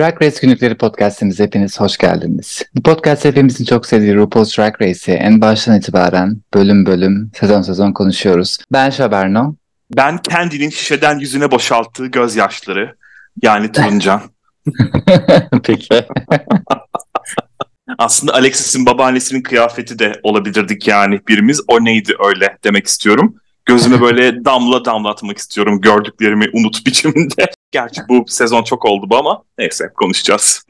Drag Race Günlükleri podcastimize hepiniz hoş geldiniz. Bu podcast hepimizin çok sevdiği RuPaul's Drag Race'i en baştan itibaren bölüm bölüm, sezon sezon konuşuyoruz. Ben Şaberno. Ben kendinin şişeden yüzüne boşalttığı gözyaşları yani Turuncan. Peki. Aslında Alexis'in babaannesinin kıyafeti de olabilirdik yani birimiz. O neydi öyle demek istiyorum. Gözüme böyle damla damlatmak istiyorum gördüklerimi unut biçiminde. Gerçi bu sezon çok oldu bu ama neyse konuşacağız.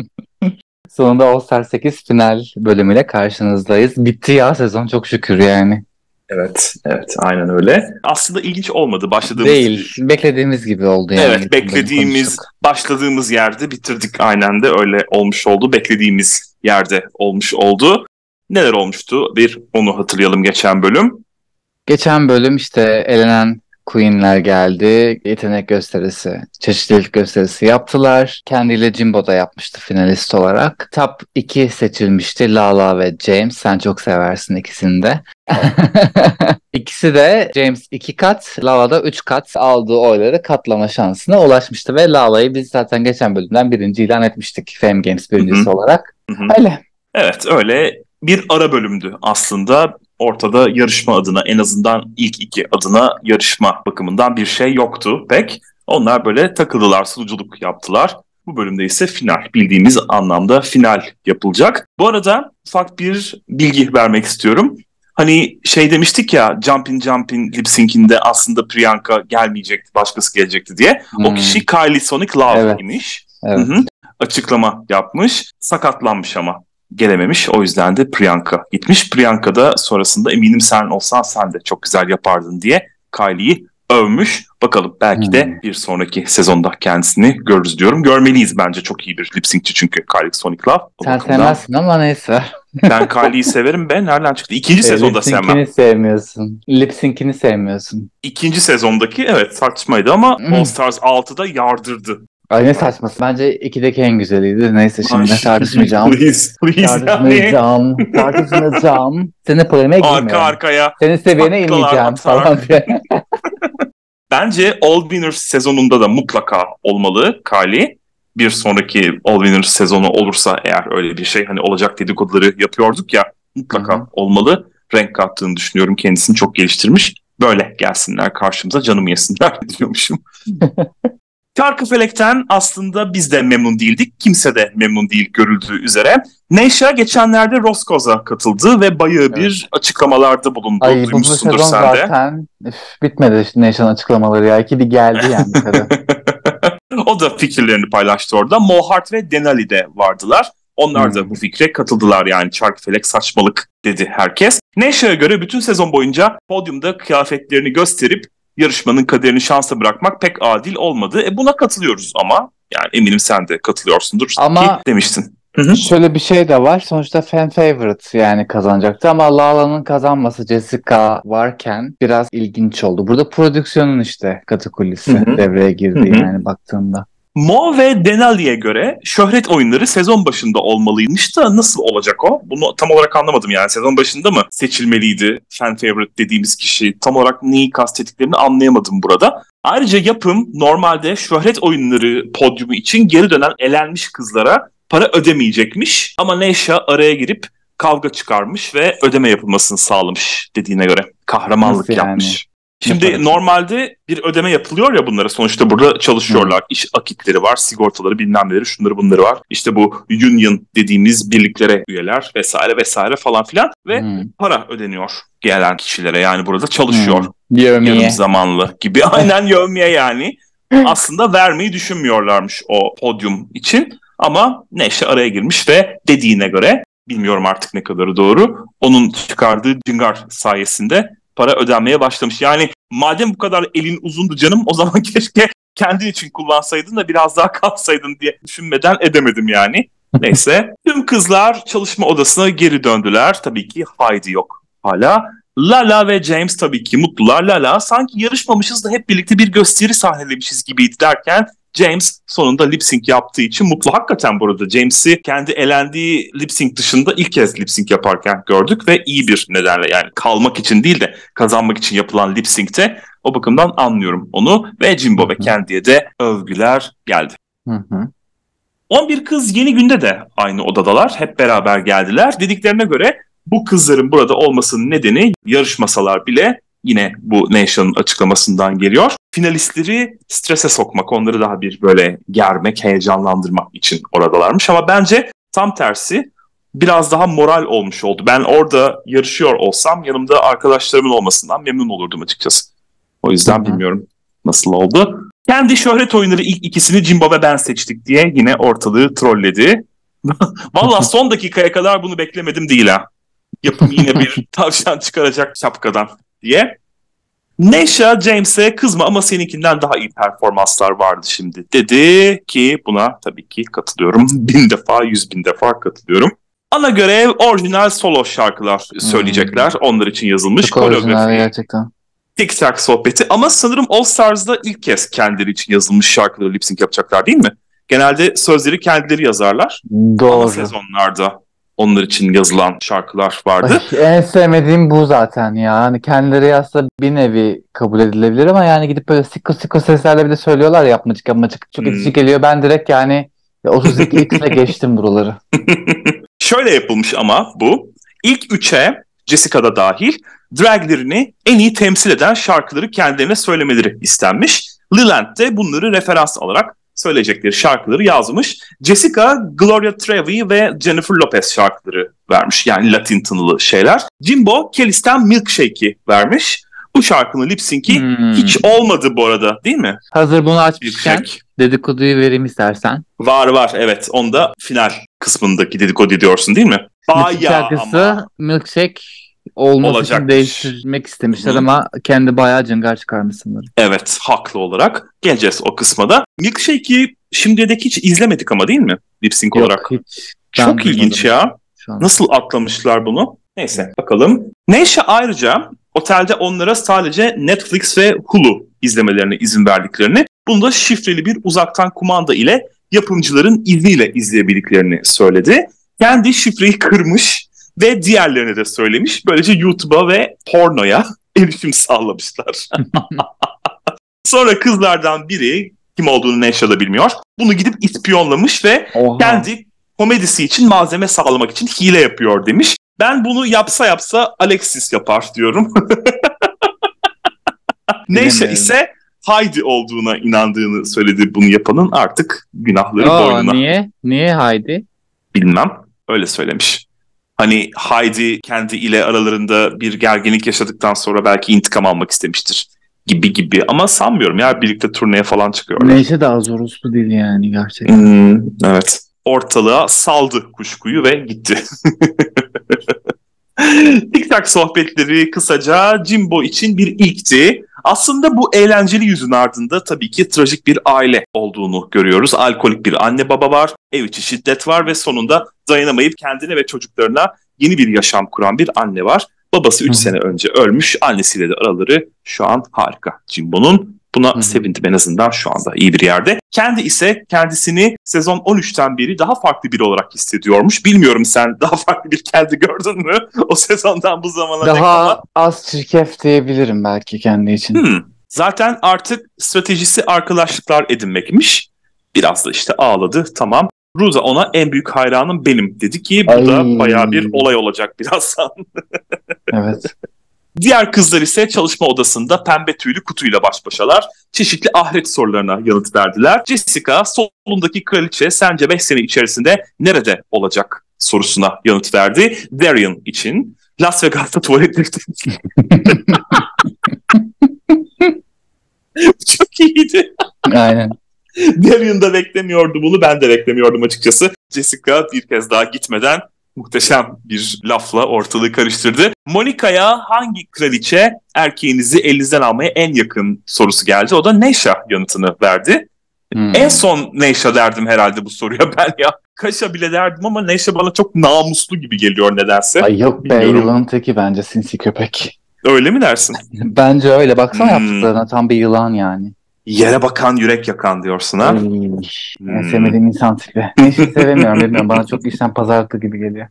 Sonunda All Star 8 final bölümüyle karşınızdayız. Bitti ya sezon çok şükür yani. Evet, evet aynen öyle. Aslında ilginç olmadı başladığımız Değil, beklediğimiz gibi oldu yani. Evet, beklediğimiz, başladığımız yerde bitirdik aynen de öyle olmuş oldu. Beklediğimiz yerde olmuş oldu. Neler olmuştu? Bir onu hatırlayalım geçen bölüm. Geçen bölüm işte elenen Queen'ler geldi. Yetenek gösterisi, çeşitlilik gösterisi yaptılar. Kendiyle Jimbo da yapmıştı finalist olarak. Top 2 seçilmişti Lala ve James. Sen çok seversin ikisini de. İkisi de James 2 kat, Lala da 3 kat aldığı oyları katlama şansına ulaşmıştı. Ve Lala'yı biz zaten geçen bölümden birinci ilan etmiştik. Fame Games birincisi olarak. Öyle. Evet öyle bir ara bölümdü aslında. Ortada yarışma adına en azından ilk iki adına yarışma bakımından bir şey yoktu pek. Onlar böyle takıldılar, sunuculuk yaptılar. Bu bölümde ise final, bildiğimiz anlamda final yapılacak. Bu arada ufak bir bilgi vermek istiyorum. Hani şey demiştik ya Jumpin' Jumpin' lip sync'inde aslında Priyanka gelmeyecekti, başkası gelecekti diye. O Hmm. kişi Kylie Sonic Love Evet. imiş. Evet. Hı hı. Açıklama yapmış. Sakatlanmış ama gelememiş. O yüzden de Priyanka gitmiş. Priyanka da sonrasında eminim sen olsan sen de çok güzel yapardın diye Kylie'yi övmüş. Bakalım belki de Hmm. bir sonraki sezonda kendisini görürüz diyorum. Görmeliyiz bence çok iyi bir lip sync'çi çünkü Kylie Sonic Love. O Sen bakımdan sevmezsin ama neyse. Ben Kylie'yi severim be. Nereden çıktı? İkinci sezonda Lip sevmem. sync'ini sevmiyorsun. Lip sync'ini sevmiyorsun. İkinci sezondaki evet saçmaydı ama Hmm. All Stars 6'da yardırdı. Ay ne saçması. Bence ikideki en güzeliydi. Neyse şimdi Ay, tartışmayacağım. Please, please tartışmayacağım. tartışmayacağım. Seni polemiğe Arka girmiyorum. arkaya Senin seviyene inmeyeceğim atarak. falan diye. Bence All Winners sezonunda da mutlaka olmalı Kylie. Bir sonraki All Winners sezonu olursa eğer öyle bir şey hani olacak dedikoduları yapıyorduk ya mutlaka Hı hı. olmalı. Renk kattığını düşünüyorum. Kendisini çok geliştirmiş. Böyle gelsinler karşımıza canımı yesinler diyormuşum. Çarkıfelek'ten aslında biz de memnun değildik. Kimse de memnun değil görüldüğü üzere. Neşa geçenlerde Roskoz'a katıldı ve bayağı bir açıklamalarda bulundu. Ay bu, sezon sen zaten üf, bitmedi işte Neşan açıklamaları ya. İkili geldi yani o da fikirlerini paylaştı orada. Mohart ve Denali de vardılar. Onlar da Hmm. bu fikre katıldılar yani çarkıfelek saçmalık dedi herkes. Neşa'ya göre bütün sezon boyunca podyumda kıyafetlerini gösterip yarışmanın kaderini şansa bırakmak pek adil olmadı. E buna katılıyoruz ama yani eminim sen de katılıyorsundur Ama- ki demiştin. Hı hı. Şöyle bir şey de var. Sonuçta fan favorite yani kazanacaktı ama Lala'nın kazanması Jessica varken biraz ilginç oldu. Burada prodüksiyonun işte katı kulisi Hı hı. devreye girdi Hı hı. yani baktığında. Mo ve Denali'ye göre şöhret oyunları sezon başında olmalıymış da nasıl olacak o? Bunu tam olarak anlamadım yani. Sezon başında mı seçilmeliydi fan favorite dediğimiz kişi? Tam olarak neyi kastettiklerini anlayamadım burada. Ayrıca yapım normalde şöhret oyunları podyumu için geri dönen elenmiş kızlara para ödemeyecekmiş. Ama Neşa araya girip kavga çıkarmış ve ödeme yapılmasını sağlamış dediğine göre. Kahramanlık Nasıl yani? yapmış. Şimdi parası? normalde bir ödeme yapılıyor ya bunlara. Sonuçta burada çalışıyorlar. İş akitleri var, sigortaları bilmem neleri, şunları bunları var. İşte bu union dediğimiz birliklere üyeler vesaire vesaire falan filan. Ve Hmm. para ödeniyor gelen kişilere. Yani burada çalışıyor. Hmm. Yevmiye. Yarım zamanlı gibi. Aynen yövmeye yani. Aslında vermeyi düşünmüyorlarmış o podyum için. Ama Neşe araya girmiş ve dediğine göre bilmiyorum artık ne kadarı doğru. Onun çıkardığı düngar sayesinde para ödenmeye başlamış. Yani madem bu kadar elin uzundu canım o zaman keşke kendin için kullansaydın da biraz daha kalsaydın diye düşünmeden edemedim yani. Neyse. Tüm kızlar çalışma odasına geri döndüler. Tabii ki Heidi yok hala. Lala ve James tabii ki mutlular. Lala sanki yarışmamışız da hep birlikte bir gösteri sahnelemişiz gibiydi derken James sonunda lip sync yaptığı için mutlu. Hakikaten burada James'i kendi elendiği lip sync dışında ilk kez lip sync yaparken gördük ve iyi bir nedenle yani kalmak için değil de kazanmak için yapılan lip sync'te o bakımdan anlıyorum onu ve Jimbo ve Candy'ye de övgüler geldi. Hı hı. 11 kız yeni günde de aynı odadalar. Hep beraber geldiler. Dediklerine göre bu kızların burada olmasının nedeni yarışmasalar bile yine bu Nation'ın açıklamasından geliyor. Finalistleri strese sokmak, onları daha bir böyle germek, heyecanlandırmak için oradalarmış. Ama bence tam tersi biraz daha moral olmuş oldu. Ben orada yarışıyor olsam yanımda arkadaşlarımın olmasından memnun olurdum açıkçası. O yüzden Hı-hı. bilmiyorum nasıl oldu. Kendi şöhret oyunları ilk ikisini Jimbo ve ben seçtik diye yine ortalığı trolledi. Valla son dakikaya kadar bunu beklemedim değil ha. Yapım yine bir tavşan çıkaracak şapkadan diye. Neşa James'e kızma ama seninkinden daha iyi performanslar vardı şimdi dedi ki buna tabii ki katılıyorum. Bin defa, yüz bin defa katılıyorum. Ana görev orijinal solo şarkılar söyleyecekler. Hmm. Onlar için yazılmış. Çok orijinal gerçekten. Tik tak sohbeti ama sanırım All Stars'da ilk kez kendileri için yazılmış şarkıları lip sync yapacaklar değil mi? Genelde sözleri kendileri yazarlar. Doğru. Ama sezonlarda onlar için yazılan şarkılar vardı. Ay, en sevmediğim bu zaten ya. Hani kendileri yazsa bir nevi kabul edilebilir ama yani gidip böyle siko siko seslerle bir de söylüyorlar yapmacık yapmacık. Çok hmm. itici geliyor. Ben direkt yani 32 x'e geçtim buraları. Şöyle yapılmış ama bu. İlk üçe Jessica da dahil draglerini en iyi temsil eden şarkıları kendilerine söylemeleri istenmiş. Leland de bunları referans alarak söyleyecekleri şarkıları yazmış. Jessica, Gloria Trevi ve Jennifer Lopez şarkıları vermiş. Yani Latin tınılı şeyler. Jimbo, Kelly'sten Milkshake'i vermiş. Bu şarkının lip sync'i hmm. hiç olmadı bu arada değil mi? Hazır bunu açmışken dedikoduyu vereyim istersen. Var var evet. Onda final kısmındaki dedikodu diyorsun değil mi? Bayağı şarkısı ama. Milkshake olması Olacakmış. için değiştirmek istemişler Hı. ama kendi bayağı cıngar çıkarmışsınlar. Evet haklı olarak. Geleceğiz o kısma da. Milkshake'i şimdiye dek hiç izlemedik ama değil mi? Lip sync Yok, olarak. Hiç. Çok ilginç ya. Nasıl atlamışlar bunu? Neyse bakalım. Neşe ayrıca otelde onlara sadece Netflix ve Hulu izlemelerine izin verdiklerini, bunu da şifreli bir uzaktan kumanda ile yapımcıların izniyle izleyebildiklerini söyledi. Kendi şifreyi kırmış ve diğerlerine de söylemiş. Böylece YouTube'a ve pornoya erişim sağlamışlar. Sonra kızlardan biri kim olduğunu Neşe de bilmiyor. Bunu gidip ispiyonlamış ve Oha. kendi komedisi için malzeme sağlamak için hile yapıyor demiş. Ben bunu yapsa yapsa Alexis yapar diyorum. Neşe ise Haydi olduğuna inandığını söyledi bunu yapanın artık günahları Aa, boynuna. Niye? Niye Haydi? Bilmem. Öyle söylemiş. Hani Haydi kendi ile aralarında bir gerginlik yaşadıktan sonra belki intikam almak istemiştir gibi gibi ama sanmıyorum ya birlikte turneye falan çıkıyorlar. Neyse daha zor uslu değil yani gerçekten. Hmm, evet. Ortalığa saldı kuşkuyu ve gitti. TikTok sohbetleri kısaca Jimbo için bir ilkti. Aslında bu eğlenceli yüzün ardında tabii ki trajik bir aile olduğunu görüyoruz. Alkolik bir anne baba var, ev içi şiddet var ve sonunda dayanamayıp kendine ve çocuklarına yeni bir yaşam kuran bir anne var. Babası 3 sene önce ölmüş, annesiyle de araları şu an harika Jimbo'nun. Buna Hı-hı. sevindim en azından şu anda iyi bir yerde. Kendi ise kendisini sezon 13'ten beri daha farklı biri olarak hissediyormuş. Bilmiyorum sen daha farklı bir kendi gördün mü o sezondan bu zamana dek Daha az çirkef diyebilirim belki kendi için. Hmm. Zaten artık stratejisi arkadaşlıklar edinmekmiş. Biraz da işte ağladı tamam. Ruza ona en büyük hayranım benim dedi ki bu Ay. da bayağı bir olay olacak birazdan. evet. Diğer kızlar ise çalışma odasında pembe tüylü kutuyla baş başalar. Çeşitli ahiret sorularına yanıt verdiler. Jessica solundaki kraliçe sence 5 sene içerisinde nerede olacak sorusuna yanıt verdi. Darian için Las Vegas'ta tuvaletleri Çok iyiydi. Aynen. Darian da beklemiyordu bunu. Ben de beklemiyordum açıkçası. Jessica bir kez daha gitmeden muhteşem bir lafla ortalığı karıştırdı. Monika'ya hangi kraliçe erkeğinizi elinizden almaya en yakın sorusu geldi. O da Neşa yanıtını verdi. Hmm. En son Neşa derdim herhalde bu soruya ben ya. Kaşa bile derdim ama Neşa bana çok namuslu gibi geliyor nedense. Ay yok be yılanın teki bence sinsi köpek. Öyle mi dersin? bence öyle. Baksana hmm. yaptıklarına tam bir yılan yani. Yere bakan yürek yakan diyorsun ha. Hmm. En sevmediğim insan tipi. Neşe'yi sevemiyorum bilmiyorum. Bana çok işten pazarlıklı gibi geliyor.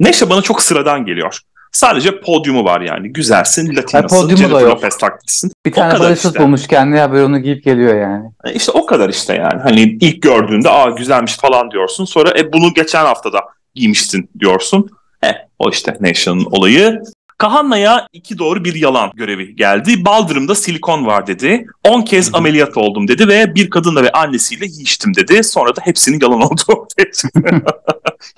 Neşe bana çok sıradan geliyor. Sadece podyumu var yani. Güzelsin, Latinasın, podyumu da Jennifer. Lopez taklidisin. Bir tane paraşüt işte. bulmuş kendine haber onu giyip geliyor yani. E İşte o kadar işte yani. Hani ilk gördüğünde aa güzelmiş falan diyorsun. Sonra e bunu geçen haftada giymiştin diyorsun. E o işte Nation'ın olayı. Kahanna'ya iki doğru bir yalan görevi geldi. Baldırımda silikon var dedi. 10 kez ameliyat oldum dedi ve bir kadınla ve annesiyle yiyiştim dedi. Sonra da hepsinin yalan olduğu ortaya çıktı.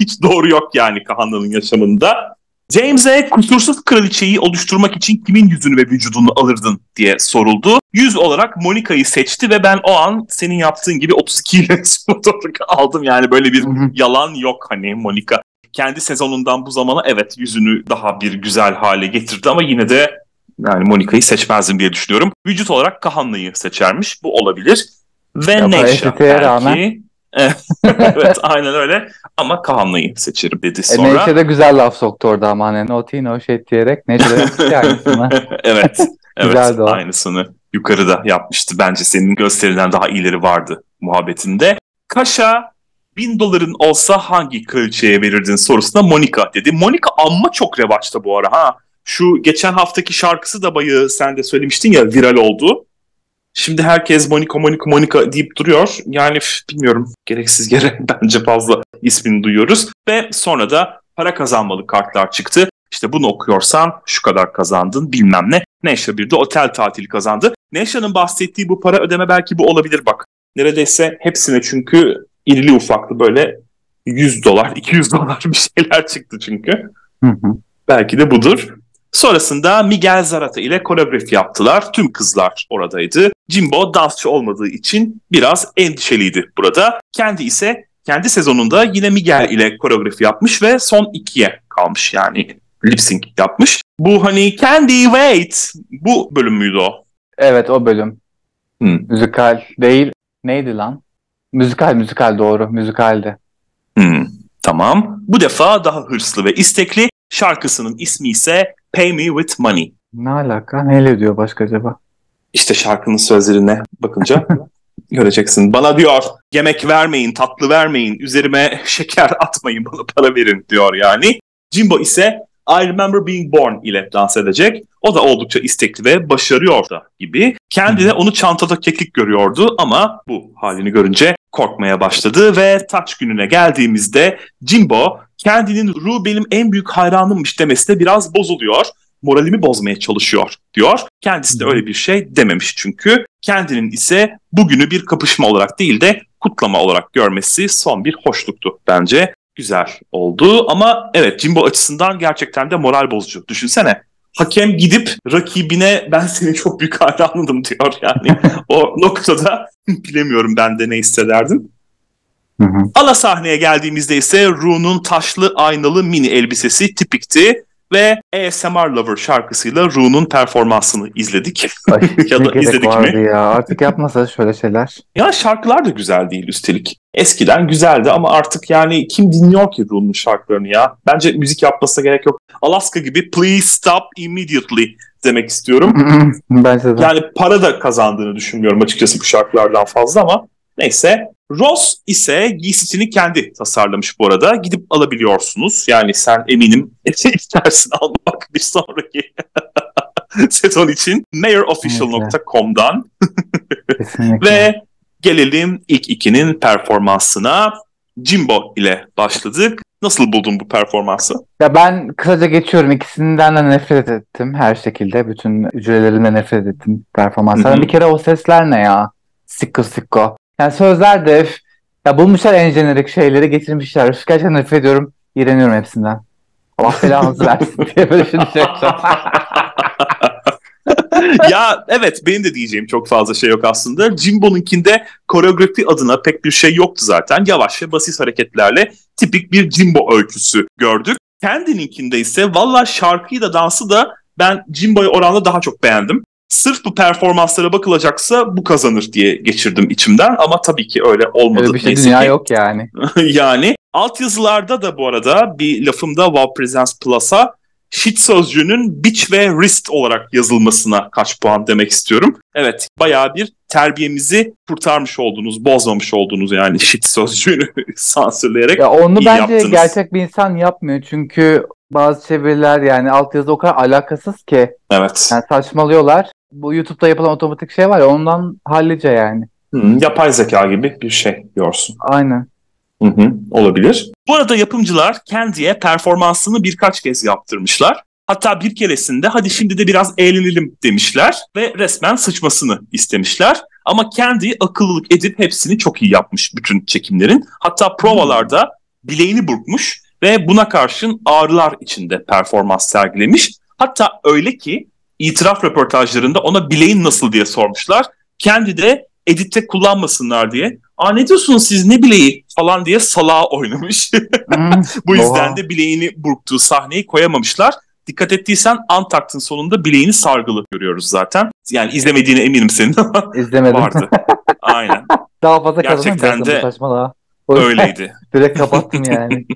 Hiç doğru yok yani Kahanna'nın yaşamında. James'e kusursuz kraliçeyi oluşturmak için kimin yüzünü ve vücudunu alırdın diye soruldu. Yüz olarak Monica'yı seçti ve ben o an senin yaptığın gibi 32 ile fotoğrafı aldım. Yani böyle bir yalan yok hani Monica. Kendi sezonundan bu zamana evet yüzünü daha bir güzel hale getirdi ama yine de yani Monica'yı seçmezdim diye düşünüyorum. Vücut olarak Kahanna'yı seçermiş. Bu olabilir. Ve Ya, Neşe belki. rağmen. evet aynen öyle. Ama Kahanna'yı seçerim dedi E, sonra. Neşe de güzel laf soktu orada ama hani no tea no shit diyerek Neşe de aynısını. evet. Evet, o. aynısını yukarıda yapmıştı. Bence senin gösterilen daha iyileri vardı muhabbetinde. Kaş'a bin doların olsa hangi kraliçeye verirdin sorusuna Monica dedi. Monica amma çok revaçta bu ara ha. Şu geçen haftaki şarkısı da bayı sen de söylemiştin ya viral oldu. Şimdi herkes Monica Monica Monica deyip duruyor. Yani bilmiyorum gereksiz yere bence fazla ismini duyuyoruz. Ve sonra da para kazanmalı kartlar çıktı. İşte bunu okuyorsan şu kadar kazandın bilmem ne. Neşe bir de otel tatili kazandı. Neşe'nin bahsettiği bu para ödeme belki bu olabilir bak. Neredeyse hepsine çünkü irili ufaklı böyle 100 dolar 200 dolar bir şeyler çıktı çünkü. Hı hı. Belki de budur. Sonrasında Miguel Zarata ile koreografi yaptılar. Tüm kızlar oradaydı. Jimbo dansçı olmadığı için biraz endişeliydi burada. Kendi ise kendi sezonunda yine Miguel ile koreografi yapmış ve son ikiye kalmış yani lip sync yapmış. Bu hani Candy Wait bu bölüm müydü o? Evet o bölüm. Hı. Müzikal değil. Neydi lan? Müzikal müzikal doğru. Müzikaldi. Hmm, tamam. Bu defa daha hırslı ve istekli. Şarkısının ismi ise Pay Me With Money. Ne alaka? Neyle diyor başka acaba? İşte şarkının sözlerine bakınca göreceksin. Bana diyor yemek vermeyin, tatlı vermeyin, üzerime şeker atmayın, bana para verin diyor yani. Jimbo ise I Remember Being Born ile dans edecek. O da oldukça istekli ve başarıyor da gibi. Kendi de onu çantada keklik görüyordu ama bu halini görünce korkmaya başladı ve taç gününe geldiğimizde Jimbo kendinin Ru benim en büyük hayranımmış demesine biraz bozuluyor. Moralimi bozmaya çalışıyor diyor. Kendisi de öyle bir şey dememiş çünkü. Kendinin ise bugünü bir kapışma olarak değil de kutlama olarak görmesi son bir hoşluktu bence. Güzel oldu ama evet Jimbo açısından gerçekten de moral bozucu. Düşünsene hakem gidip rakibine ben senin çok büyük hayranındım diyor yani. o noktada bilemiyorum ben de ne hissederdim. Hı hı. Ala sahneye geldiğimizde ise Ru'nun taşlı aynalı mini elbisesi tipikti ve ASMR Lover şarkısıyla Ru'nun performansını izledik. Ay, Ya da izledik mi? ya. Artık yapmasa şöyle şeyler. Ya şarkılar da güzel değil üstelik. Eskiden güzeldi ama artık yani kim dinliyor ki Ru'nun şarkılarını ya? Bence müzik yapmasına gerek yok. Alaska gibi please stop immediately demek istiyorum. Bence de. Yani para da kazandığını düşünmüyorum açıkçası bu şarkılardan fazla ama neyse. Ross ise giysisini kendi tasarlamış bu arada. Gidip alabiliyorsunuz. Yani sen eminim istersin almak bir sonraki sezon için. mayorofficial.com'dan ve gelelim ilk ikinin performansına. Jimbo ile başladık. Nasıl buldun bu performansı? Ya ben kısaca geçiyorum. İkisinden de nefret ettim her şekilde. Bütün hücrelerimle nefret ettim performanslardan. Bir kere o sesler ne ya? Sikko sikko. Yani sözler de ya bulmuşlar en jenerik şeyleri getirmişler. Üf, gerçekten nefret ediyorum. İğreniyorum hepsinden. Allah belanızı versin diye böyle düşünüyorum. ya evet benim de diyeceğim çok fazla şey yok aslında. Jimbo'nunkinde koreografi adına pek bir şey yoktu zaten. Yavaş ve basit hareketlerle tipik bir Jimbo öyküsü gördük. Kendininkinde ise valla şarkıyı da dansı da ben Jimbo'ya oranla daha çok beğendim. Sırf bu performanslara bakılacaksa bu kazanır diye geçirdim içimden ama tabii ki öyle olmadı. Öyle bir şey Neyse dünya ki. yok yani. yani altyazılarda da bu arada bir lafımda Wow Presents Plus'a shit sözcüğünün bitch ve wrist olarak yazılmasına kaç puan demek istiyorum. Evet bayağı bir terbiyemizi kurtarmış oldunuz, bozmamış oldunuz yani shit sözcüğünü sansürleyerek. Ya onu İyi bence yaptınız. gerçek bir insan yapmıyor. Çünkü bazı çeviriler yani altyazı o kadar alakasız ki. Evet. Yani saçmalıyorlar. Bu YouTube'da yapılan otomatik şey var ya ondan hallice yani. Hı, yapay zeka gibi bir şey diyorsun. Aynen. Hı hı, olabilir. Bu arada yapımcılar Candy'ye performansını birkaç kez yaptırmışlar. Hatta bir keresinde hadi şimdi de biraz eğlenelim demişler ve resmen sıçmasını istemişler. Ama Candy akıllılık edip hepsini çok iyi yapmış bütün çekimlerin. Hatta provalarda bileğini burkmuş ve buna karşın ağrılar içinde performans sergilemiş. Hatta öyle ki itiraf röportajlarında ona bileğin nasıl diye sormuşlar. Kendi de editte kullanmasınlar diye. Aa ne diyorsunuz siz ne bileği falan diye salağa oynamış. Hmm. Bu yüzden Oha. de bileğini burktuğu sahneyi koyamamışlar. Dikkat ettiysen Antakt'ın sonunda bileğini sargılı görüyoruz zaten. Yani izlemediğine eminim senin ama İzlemedim. vardı. Aynen Daha fazla Gerçekten de yüzden öyleydi. Direkt kapattım yani.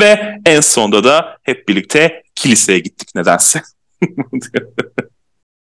Ve en sonunda da hep birlikte kiliseye gittik nedense.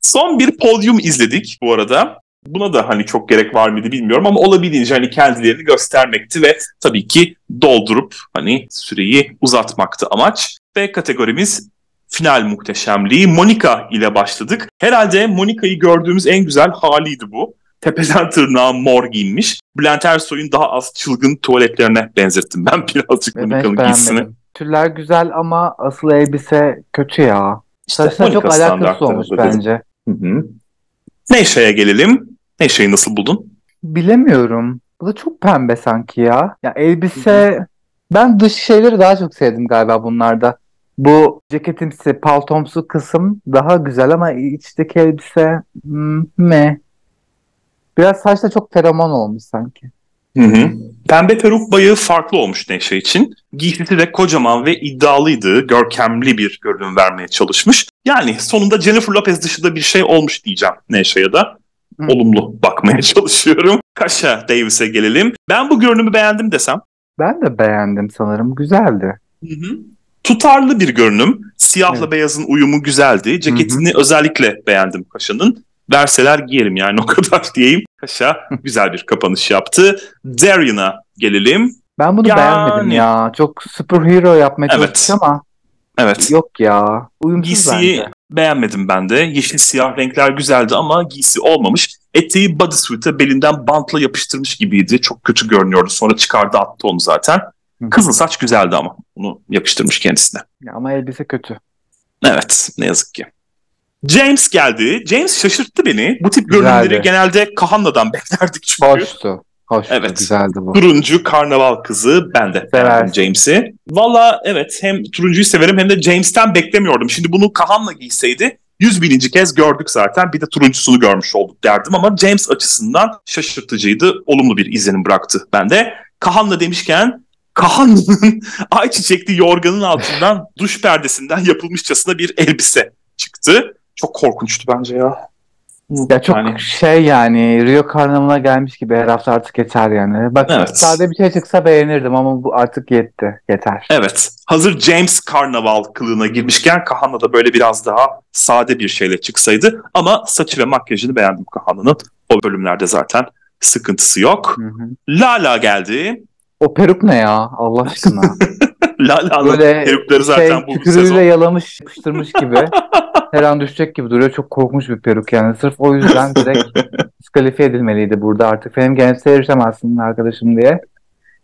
Son bir podyum izledik bu arada. Buna da hani çok gerek var mıydı bilmiyorum ama olabildiğince hani kendilerini göstermekti ve tabii ki doldurup hani süreyi uzatmaktı amaç. Ve kategorimiz final muhteşemliği Monica ile başladık. Herhalde Monica'yı gördüğümüz en güzel haliydi bu. Tepeden tırnağa mor giyinmiş. Bülent Ersoy'un daha az çılgın tuvaletlerine benzettim ben birazcık hiç giysisini. Tüller güzel ama asıl elbise kötü ya. İşte Saçına çok alakası olmuş bence. Hı hı. Neşe'ye gelelim. Neşe'yi nasıl buldun? Bilemiyorum. Bu da çok pembe sanki ya. Ya elbise ben dış şeyleri daha çok sevdim galiba bunlarda. Bu ceketimsi, paltomsu kısım daha güzel ama içteki elbise hmm, me. Biraz saçta çok feromon olmuş sanki. Hı hı. Pembe peruk bayağı farklı olmuş Neşe için. Giysisi de kocaman ve iddialıydı. Görkemli bir görünüm vermeye çalışmış. Yani sonunda Jennifer Lopez dışında bir şey olmuş diyeceğim Neşe'ye da. Hı. Olumlu bakmaya çalışıyorum. Kaşa Davis'e gelelim. Ben bu görünümü beğendim desem. Ben de beğendim sanırım. Güzeldi. Hı hı. Tutarlı bir görünüm. Siyahla Evet. beyazın uyumu güzeldi. Ceketini özellikle beğendim Kaşa'nın. Verseler giyerim yani o kadar diyeyim. Kaşa güzel bir kapanış yaptı. Darian'a gelelim. Ben bunu Yani- beğenmedim ya. Çok superhero yapmaya Evet. ama Evet. yok ya. Uyumsuz Giysiyi bence. beğenmedim ben de. Yeşil siyah renkler güzeldi ama giysi olmamış. Eteği bodysuit'e belinden bantla yapıştırmış gibiydi. Çok kötü görünüyordu. Sonra çıkardı attı onu zaten. Hı. Kızıl saç güzeldi ama. Onu yapıştırmış kendisine. Ya ama elbise kötü. Evet ne yazık ki. James geldi. James şaşırttı beni. Bu tip Güzeldi. görünümleri genelde Kahanna'dan beklerdik çünkü. Hoştu. Hoştu. Evet. Güzeldi bu. Turuncu karnaval kızı ben de. James'i. Valla evet hem turuncuyu severim hem de James'ten beklemiyordum. Şimdi bunu Kahan'la giyseydi 100 bininci kez gördük zaten. Bir de turuncusunu görmüş olduk derdim ama James açısından şaşırtıcıydı. Olumlu bir izlenim bıraktı bende. Kahan'la demişken Kahan'ın ayçiçekli yorganın altından duş perdesinden yapılmışçasına bir elbise çıktı. Çok korkunçtu bence ya. Ya çok Yani- şey yani Rio Karnavalı'na gelmiş gibi her hafta artık yeter yani. Bak Evet. sade bir şey çıksa beğenirdim ama bu artık yetti. Yeter. Evet. Hazır James Karnaval kılığına girmişken Kahana da böyle biraz daha sade bir şeyle çıksaydı. Ama saçı ve makyajını beğendim Kahana'nın. O bölümlerde zaten sıkıntısı yok. Hı hı. Lala geldi. O peruk ne ya Allah aşkına? Lala'nın Böyle perukları zaten şey, bu tükürüğüyle sezon. yalamış yapıştırmış gibi. Her an düşecek gibi duruyor. Çok korkmuş bir peruk yani. Sırf o yüzden direkt diskalifiye edilmeliydi burada artık. Benim gençliğe erişemezsin arkadaşım diye.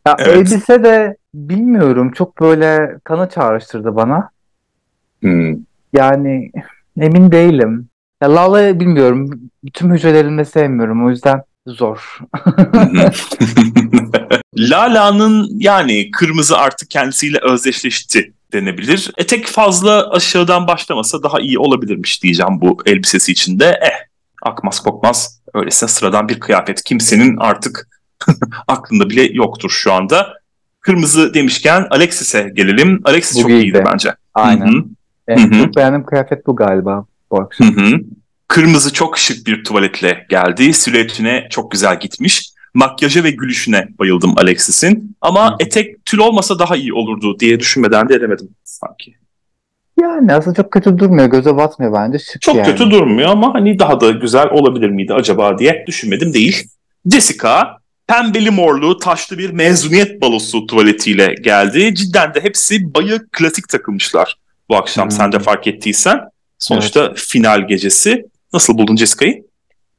Ya Evet. elbise de bilmiyorum. Çok böyle kanı çağrıştırdı bana. Hmm. Yani emin değilim. Ya Lala'yı bilmiyorum. Tüm hücrelerimle sevmiyorum. O yüzden zor. Lala'nın yani kırmızı artık kendisiyle özdeşleşti denebilir. Etek fazla aşağıdan başlamasa daha iyi olabilirmiş diyeceğim bu elbisesi içinde. Eh akmaz kokmaz öylesine sıradan bir kıyafet. Kimsenin artık aklında bile yoktur şu anda. Kırmızı demişken Alexis'e gelelim. Alexis Bu çok giydi. iyiydi bence. Aynen. Hı hı. En Hı hı. çok beğendiğim kıyafet bu galiba. Bu akşam. hı. Kırmızı çok şık bir tuvaletle geldi. Silüetine çok güzel gitmiş. Makyaja ve gülüşüne bayıldım Alexis'in. Ama Hı. etek tül olmasa daha iyi olurdu diye düşünmeden de edemedim sanki. Yani aslında çok kötü durmuyor. Göze batmıyor bence. Şık Çok yani. kötü durmuyor ama hani daha da güzel olabilir miydi acaba diye düşünmedim değil. Jessica pembeli morlu taşlı bir mezuniyet balosu tuvaletiyle geldi. Cidden de hepsi bayı klasik takılmışlar bu akşam hmm. sen de fark ettiysen. Sonuçta evet. final gecesi. Nasıl buldun Jessica'yı?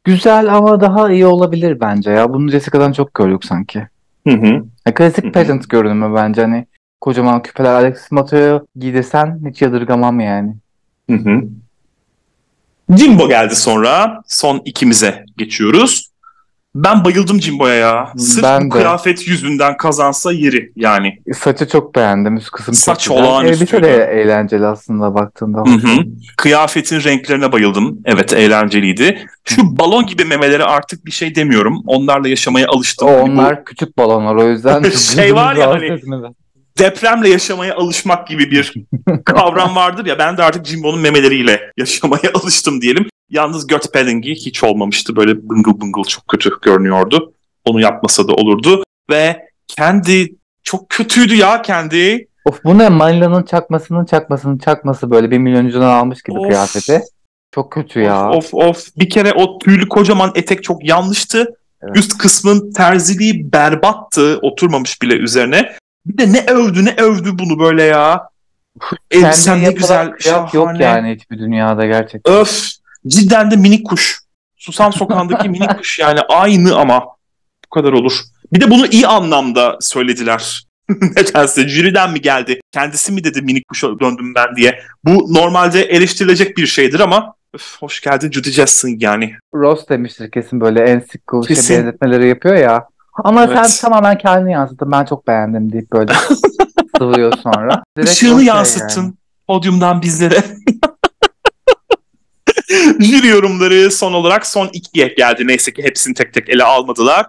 Güzel ama daha iyi olabilir bence ya. Bunu Jessica'dan çok gördük sanki. Hı hı. Ya, klasik hı hı. pageant görünümü bence hani kocaman küpeler Alex Mato'yu giydirsen hiç yadırgamam yani. Hı hı. Jimbo geldi sonra. Son ikimize geçiyoruz. Ben bayıldım Jimbo'ya ya. Sırf ben bu de. kıyafet yüzünden kazansa yeri yani. Saçı çok beğendim. Üst kısım Saç çok olağanüstü. Elbise de eğlenceli aslında baktığında. Hı hı. Kıyafetin renklerine bayıldım. Evet eğlenceliydi. Şu balon gibi memeleri artık bir şey demiyorum. Onlarla yaşamaya alıştım. O, onlar bu... küçük balonlar o yüzden. şey var ya hani depremle yaşamaya alışmak gibi bir kavram vardır ya ben de artık Jimbo'nun memeleriyle yaşamaya alıştım diyelim. Yalnız göt padding'i hiç olmamıştı. Böyle bıngıl bıngıl çok kötü görünüyordu. Onu yapmasa da olurdu. Ve kendi çok kötüydü ya kendi. Of bu ne? Manila'nın çakmasının çakmasının çakması böyle bir milyoncudan almış gibi of. kıyafeti. Çok kötü ya. Of, of. Bir kere o tüylü kocaman etek çok yanlıştı. Evet. Üst kısmın terziliği berbattı. Oturmamış bile üzerine. Bir de ne övdü ne övdü bunu böyle ya. Elbisen ne güzel. Yok, yok yani hiçbir dünyada gerçekten. Öf. Cidden de minik kuş. Susam sokağındaki minik kuş yani aynı ama bu kadar olur. Bir de bunu iyi anlamda söylediler. Nedense jüriden mi geldi? Kendisi mi dedi minik kuşa döndüm ben diye. Bu normalde eleştirilecek bir şeydir ama öf, hoş geldin Judy Jetson yani. Ross demiştir kesin böyle en sık şey benzetmeleri yapıyor ya. Ama evet. sen tamamen kendini yansıttın ben çok beğendim deyip böyle sıvıyor sonra. Direkt Işığını yansıttın yani. podyumdan bizlere. Jüri yorumları son olarak son ikiye geldi. Neyse ki hepsini tek tek ele almadılar.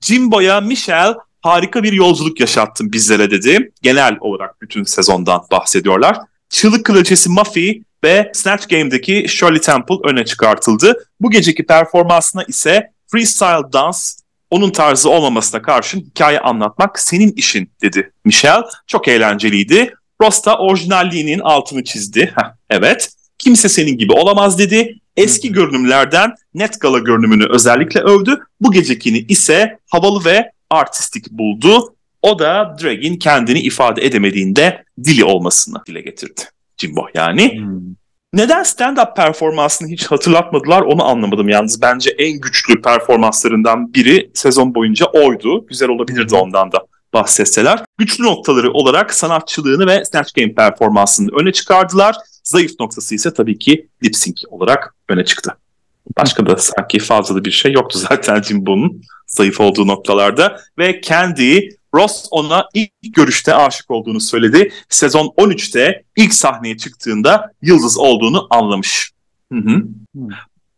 Jimbo'ya Michelle harika bir yolculuk yaşattın bizlere dedi. Genel olarak bütün sezondan bahsediyorlar. Çığlık Kraliçesi Muffy ve Snatch Game'deki Shirley Temple öne çıkartıldı. Bu geceki performansına ise freestyle dans onun tarzı olmamasına karşın hikaye anlatmak senin işin dedi Michelle. Çok eğlenceliydi. Ross da orijinalliğinin altını çizdi. Heh, evet kimse senin gibi olamaz dedi. Eski görünümlerden net gala görünümünü özellikle övdü. Bu gecekini ise havalı ve artistik buldu. O da Drag'in kendini ifade edemediğinde dili olmasını dile getirdi. Jimbo yani. Hmm. Neden stand-up performansını hiç hatırlatmadılar onu anlamadım yalnız. Bence en güçlü performanslarından biri sezon boyunca oydu. Güzel olabilirdi ondan da bahsetseler. Güçlü noktaları olarak sanatçılığını ve Snatch Game performansını öne çıkardılar. Zayıf noktası ise tabii ki lip sync olarak öne çıktı. Başka da sanki fazla bir şey yoktu zaten Jimbo'nun zayıf olduğu noktalarda. Ve kendi Ross ona ilk görüşte aşık olduğunu söyledi. Sezon 13'te ilk sahneye çıktığında yıldız olduğunu anlamış. Hı hı.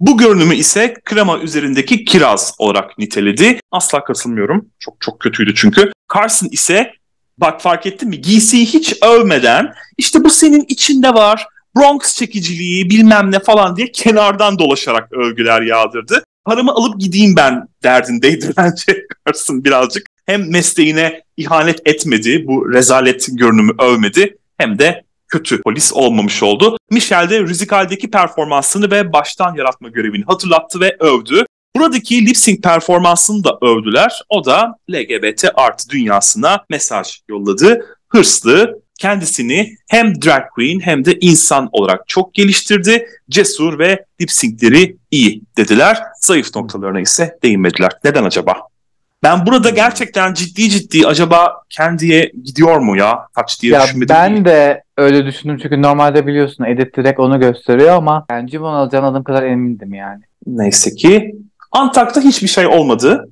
Bu görünümü ise krema üzerindeki kiraz olarak niteledi. Asla katılmıyorum. Çok çok kötüydü çünkü. Carson ise bak fark ettin mi giysiyi hiç övmeden işte bu senin içinde var. Bronx çekiciliği bilmem ne falan diye kenardan dolaşarak övgüler yağdırdı. Paramı alıp gideyim ben derdindeydi bence Carson birazcık. Hem mesleğine ihanet etmedi, bu rezalet görünümü övmedi hem de kötü polis olmamış oldu. Michel de Rüzikal'deki performansını ve baştan yaratma görevini hatırlattı ve övdü. Buradaki lip sync performansını da övdüler. O da LGBT artı dünyasına mesaj yolladı. Hırslı, kendisini hem drag queen hem de insan olarak çok geliştirdi. Cesur ve lip sync'leri iyi dediler. Zayıf noktalarına ise değinmediler. Neden acaba? Ben burada gerçekten ciddi ciddi acaba kendiye gidiyor mu ya? Kaç diye ya düşünmedim. Ben değil. de öyle düşündüm çünkü normalde biliyorsun edit direkt onu gösteriyor ama ben Cimon alacağını adım kadar emindim yani. Neyse ki Antak'ta hiçbir şey olmadı.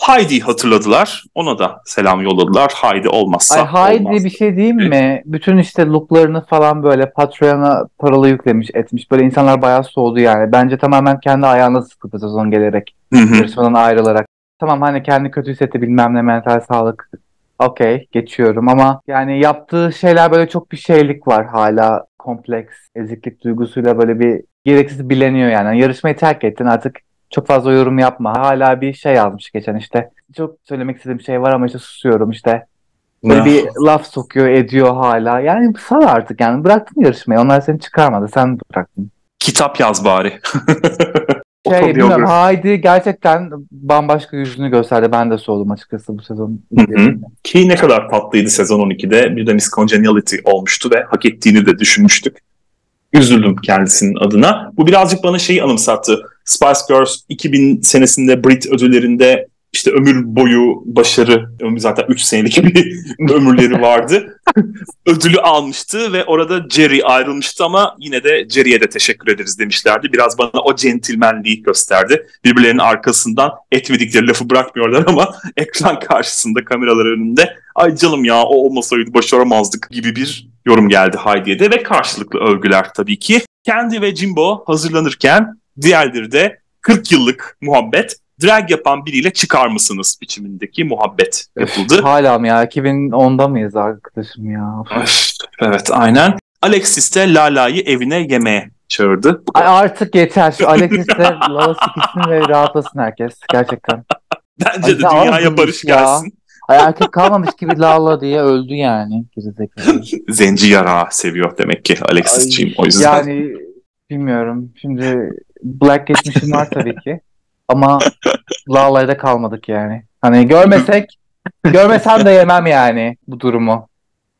Heidi hatırladılar. Ona da selam yolladılar. Heidi olmazsa Ay Heidi olmaz. bir şey diyeyim mi? Bütün işte looklarını falan böyle Patreon'a paralı yüklemiş etmiş. Böyle insanlar bayağı soğudu yani. Bence tamamen kendi ayağına sıkıldı sezon gelerek. Yarışmadan ayrılarak. Tamam hani kendi kötü hissetti bilmem ne mental sağlık. Okey geçiyorum ama yani yaptığı şeyler böyle çok bir şeylik var hala kompleks eziklik duygusuyla böyle bir gereksiz bileniyor yani. Yarışmayı terk ettin artık çok fazla yorum yapma. Hala bir şey yazmış geçen işte. Çok söylemek istediğim şey var ama işte susuyorum işte. Böyle bir laf sokuyor ediyor hala. Yani sal artık yani bıraktın yarışmayı. Onlar seni çıkarmadı. Sen bıraktın. Kitap yaz bari. şey bilmiyorum Haydi gerçekten bambaşka yüzünü gösterdi. Ben de soğudum açıkçası bu sezon. Ki ne kadar tatlıydı sezon 12'de. Bir de Miss Congeniality olmuştu ve hak ettiğini de düşünmüştük. Üzüldüm kendisinin adına. Bu birazcık bana şeyi anımsattı. Spice Girls 2000 senesinde Brit ödüllerinde işte ömür boyu başarı, zaten 3 senelik bir ömürleri vardı. Ödülü almıştı ve orada Jerry ayrılmıştı ama yine de Jerry'e de teşekkür ederiz demişlerdi. Biraz bana o centilmenliği gösterdi. Birbirlerinin arkasından etmedikleri lafı bırakmıyorlar ama ekran karşısında kameralar önünde ay canım ya o olmasaydı başaramazdık gibi bir yorum geldi Heidi'ye de ve karşılıklı övgüler tabii ki. Kendi ve Jimbo hazırlanırken diğerleri de 40 yıllık muhabbet drag yapan biriyle çıkar mısınız biçimindeki muhabbet yapıldı. Hala mı ya? 2010'da mıyız arkadaşım ya? evet aynen. Alexis de Lala'yı evine yemeğe çağırdı. Ay artık yeter. Şu Alexis de Lala sikisini ve rahatlasın herkes. Gerçekten. Bence Ay, de dünyaya barış ya. gelsin. Ay erkek kalmamış gibi Lala diye öldü yani. Zenci yara seviyor demek ki Alexis'ciğim o yüzden. Yani bilmiyorum. Şimdi Black geçmişim var tabii ki. Ama Lala'ya kalmadık yani. Hani görmesek görmesem de yemem yani bu durumu.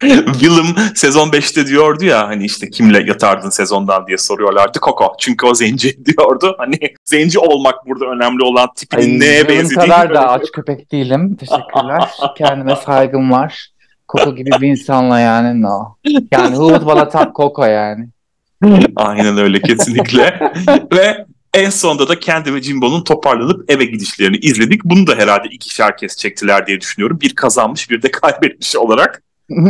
Willem sezon 5'te diyordu ya hani işte kimle yatardın sezondan diye soruyorlardı. Coco. Çünkü o zenci diyordu. Hani zenci olmak burada önemli olan tipinin Ay, neye benzediğini. kadar da aç köpek değilim. Teşekkürler. Kendime saygım var. Coco gibi bir insanla yani no. Yani who would wanna top Coco yani. Aynen öyle kesinlikle. Ve en sonunda da kendi ve Jimbo'nun toparlanıp eve gidişlerini izledik. Bunu da herhalde ikişer kez çektiler diye düşünüyorum. Bir kazanmış bir de kaybetmiş olarak.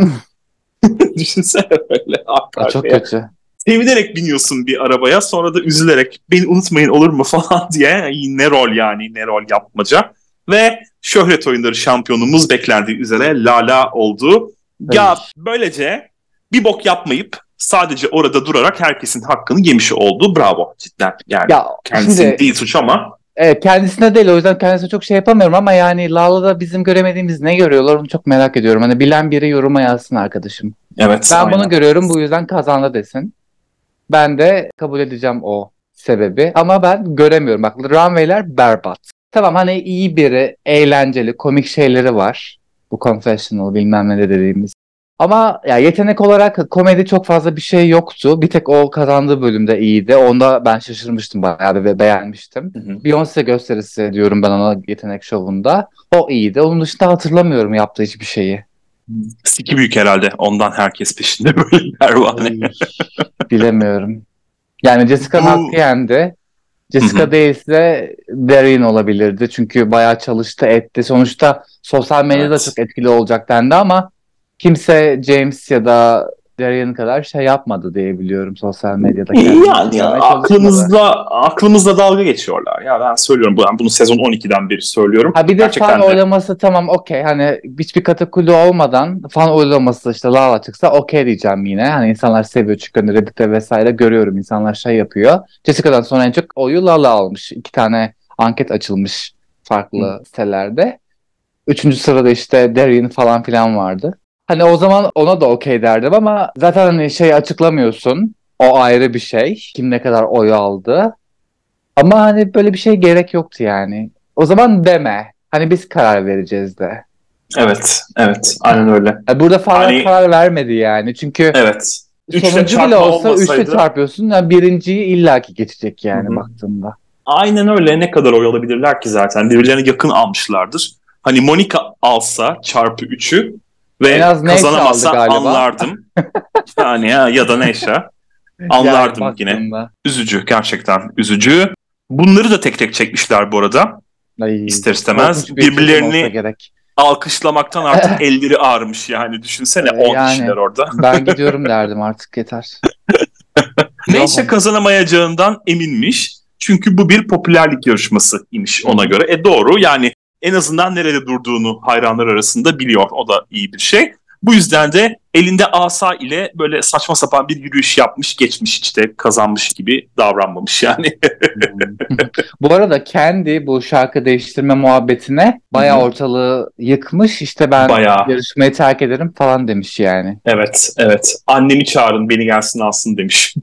Düşünsene böyle. Arka Çok kötü. Sevinerek biniyorsun bir arabaya sonra da üzülerek beni unutmayın olur mu falan diye ne rol yani ne rol yapmaca. Ve şöhret oyunları şampiyonumuz beklendiği üzere Lala oldu. Ya böylece bir bok yapmayıp sadece orada durarak herkesin hakkını yemiş oldu. Bravo cidden. Yani ya, kendisinin şimdi, değil suç ama. Evet kendisine değil o yüzden kendisine çok şey yapamıyorum ama yani Lala'da bizim göremediğimiz ne görüyorlar onu çok merak ediyorum. Hani bilen biri yoruma yazsın arkadaşım. Evet. Ben aynen. bunu görüyorum bu yüzden kazandı desin. Ben de kabul edeceğim o sebebi ama ben göremiyorum. Bak runway'ler berbat. Tamam hani iyi biri, eğlenceli, komik şeyleri var. Bu confessional bilmem ne de dediğimiz. Ama ya yetenek olarak komedi çok fazla bir şey yoktu. Bir tek o kazandığı bölümde iyiydi. Onda ben şaşırmıştım bayağı ve beğenmiştim. Beyoncé gösterisi diyorum ben ona yetenek şovunda. O iyiydi. Onun dışında hatırlamıyorum yaptığı hiçbir şeyi. Siki büyük herhalde. Ondan herkes peşinde böyle pervane. Bilemiyorum. Yani Jessica Bu... hakkı yendi. Jessica Hı-hı. değilse Darian olabilirdi. Çünkü bayağı çalıştı etti. Sonuçta sosyal medyada evet. çok etkili olacak dendi ama kimse James ya da Darian kadar şey yapmadı diye biliyorum sosyal medyada. Yani ya, aklımızda aklımızda dalga geçiyorlar. Ya ben söylüyorum ben bunu sezon 12'den beri söylüyorum. Ha bir de Gerçekten fan de... oylaması tamam okey hani hiçbir katakülü olmadan fan oylaması işte Lala çıksa okey diyeceğim yine. Hani insanlar seviyor çünkü hani Reddit'te vesaire görüyorum insanlar şey yapıyor. Jessica'dan sonra en çok oyu Lala almış. İki tane anket açılmış farklı Hı. sitelerde. Üçüncü sırada işte Darian falan filan vardı. Hani o zaman ona da okey derdim ama zaten hani şey açıklamıyorsun. O ayrı bir şey. Kim ne kadar oy aldı. Ama hani böyle bir şey gerek yoktu yani. O zaman deme. Hani biz karar vereceğiz de. Evet, evet. Aynen öyle. Yani burada falan hani... karar vermedi yani. Çünkü evet. sonuncu bile olsa olmasaydı... üçle çarpıyorsun. Yani birinciyi illaki geçecek yani Hı-hı. baktığında. Aynen öyle. Ne kadar oy alabilirler ki zaten. Birbirlerine yakın almışlardır. Hani Monica alsa çarpı üçü ve en az kazanamazsa anlardım. yani ya, ya da neyse. Anlardım yani yine. Üzücü gerçekten üzücü. Bunları da tek tek çekmişler bu arada. Ay, İster istemez şey birbirlerini alkışlamaktan artık elleri ağrımış yani. Düşünsene 10 yani, kişiler orada. ben gidiyorum derdim artık yeter. Neyse kazanamayacağından eminmiş. Çünkü bu bir popülerlik yarışması imiş ona göre. E doğru yani en azından nerede durduğunu hayranlar arasında biliyor. O da iyi bir şey. Bu yüzden de elinde asa ile böyle saçma sapan bir yürüyüş yapmış geçmiş işte kazanmış gibi davranmamış yani. bu arada kendi bu şarkı değiştirme muhabbetine bayağı ortalığı yıkmış işte ben bayağı. yarışmayı terk ederim falan demiş yani. Evet evet annemi çağırın beni gelsin alsın demiş.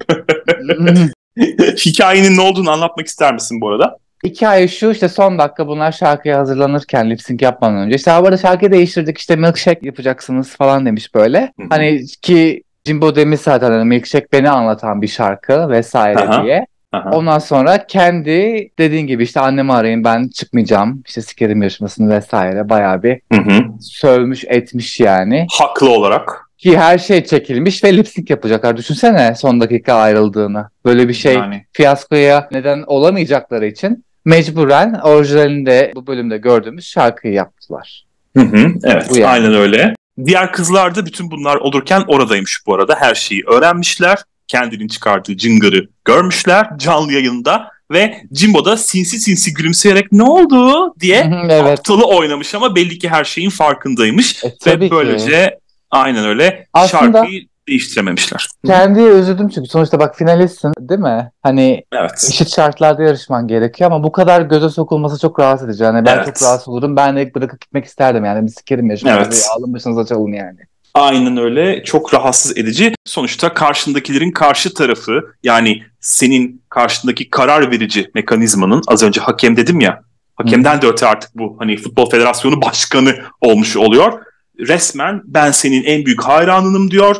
Hikayenin ne olduğunu anlatmak ister misin bu arada? Hikaye şu işte son dakika bunlar şarkıya hazırlanırken lip sync yapmadan önce. İşte bu arada şarkıyı değiştirdik işte milkshake yapacaksınız falan demiş böyle. Hı hı. Hani ki Jimbo demiş zaten hani milkshake beni anlatan bir şarkı vesaire Aha. diye. Aha. Ondan sonra kendi dediğin gibi işte annemi arayın ben çıkmayacağım. İşte sikerim yarışmasını vesaire bayağı bir Hı hı. sövmüş etmiş yani. Haklı olarak. Ki her şey çekilmiş ve lip sync yapacaklar. Düşünsene son dakika ayrıldığını. Böyle bir şey Yani. fiyaskoya neden olamayacakları için mecburen orijinalinde bu bölümde gördüğümüz şarkıyı yaptılar. Hı hı. Evet Bu yani. aynen öyle. Diğer kızlar da bütün bunlar olurken oradaymış bu arada. Her şeyi öğrenmişler. Kendinin çıkardığı cıngırı görmüşler canlı yayında. Ve Jimbo da sinsi sinsi gülümseyerek ne oldu diye evet. aptalı oynamış ama belli ki her şeyin farkındaymış. E, Ve ki. böylece aynen öyle Aslında- şarkıyı değiştirememişler. Kendiye üzüldüm çünkü sonuçta bak finalistsin değil mi? Hani Evet. eşit şartlarda yarışman gerekiyor ama bu kadar göze sokulması çok rahatsız edici. Yani ben Evet. çok rahatsız olurum. Ben de bırakıp gitmek isterdim yani. Bir sikerim yaşamayı. Evet. Alın başınıza çalın yani. Aynen öyle. Çok rahatsız edici. Sonuçta karşındakilerin karşı tarafı yani senin karşındaki karar verici mekanizmanın az önce hakem dedim ya. Hakemden de öte artık bu hani Futbol Federasyonu Başkanı olmuş oluyor. Resmen ben senin en büyük hayranınım diyor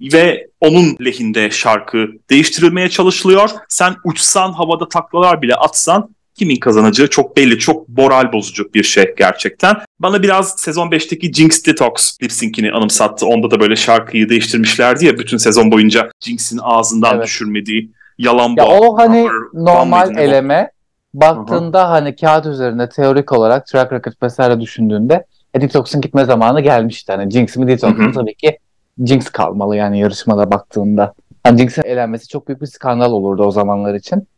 ve onun lehinde şarkı değiştirilmeye çalışılıyor. Sen uçsan havada taklalar bile atsan kimin kazanacağı çok belli. Çok moral bozucu bir şey gerçekten. Bana biraz sezon 5'teki Jinx Detox lip sync'ini anımsattı. Onda da böyle şarkıyı değiştirmişlerdi ya bütün sezon boyunca Jinx'in ağzından Evet. düşürmediği yalan Ya bu. o hani Bummer- normal o- eleme baktığında hani kağıt üzerinde teorik olarak track record vesaire düşündüğünde e, Detox'un gitme zamanı gelmişti. Hani Jinx mi Detox mu tabii ki Jinx kalmalı yani yarışmada baktığında. Hani Jinx'in elenmesi çok büyük bir skandal olurdu o zamanlar için.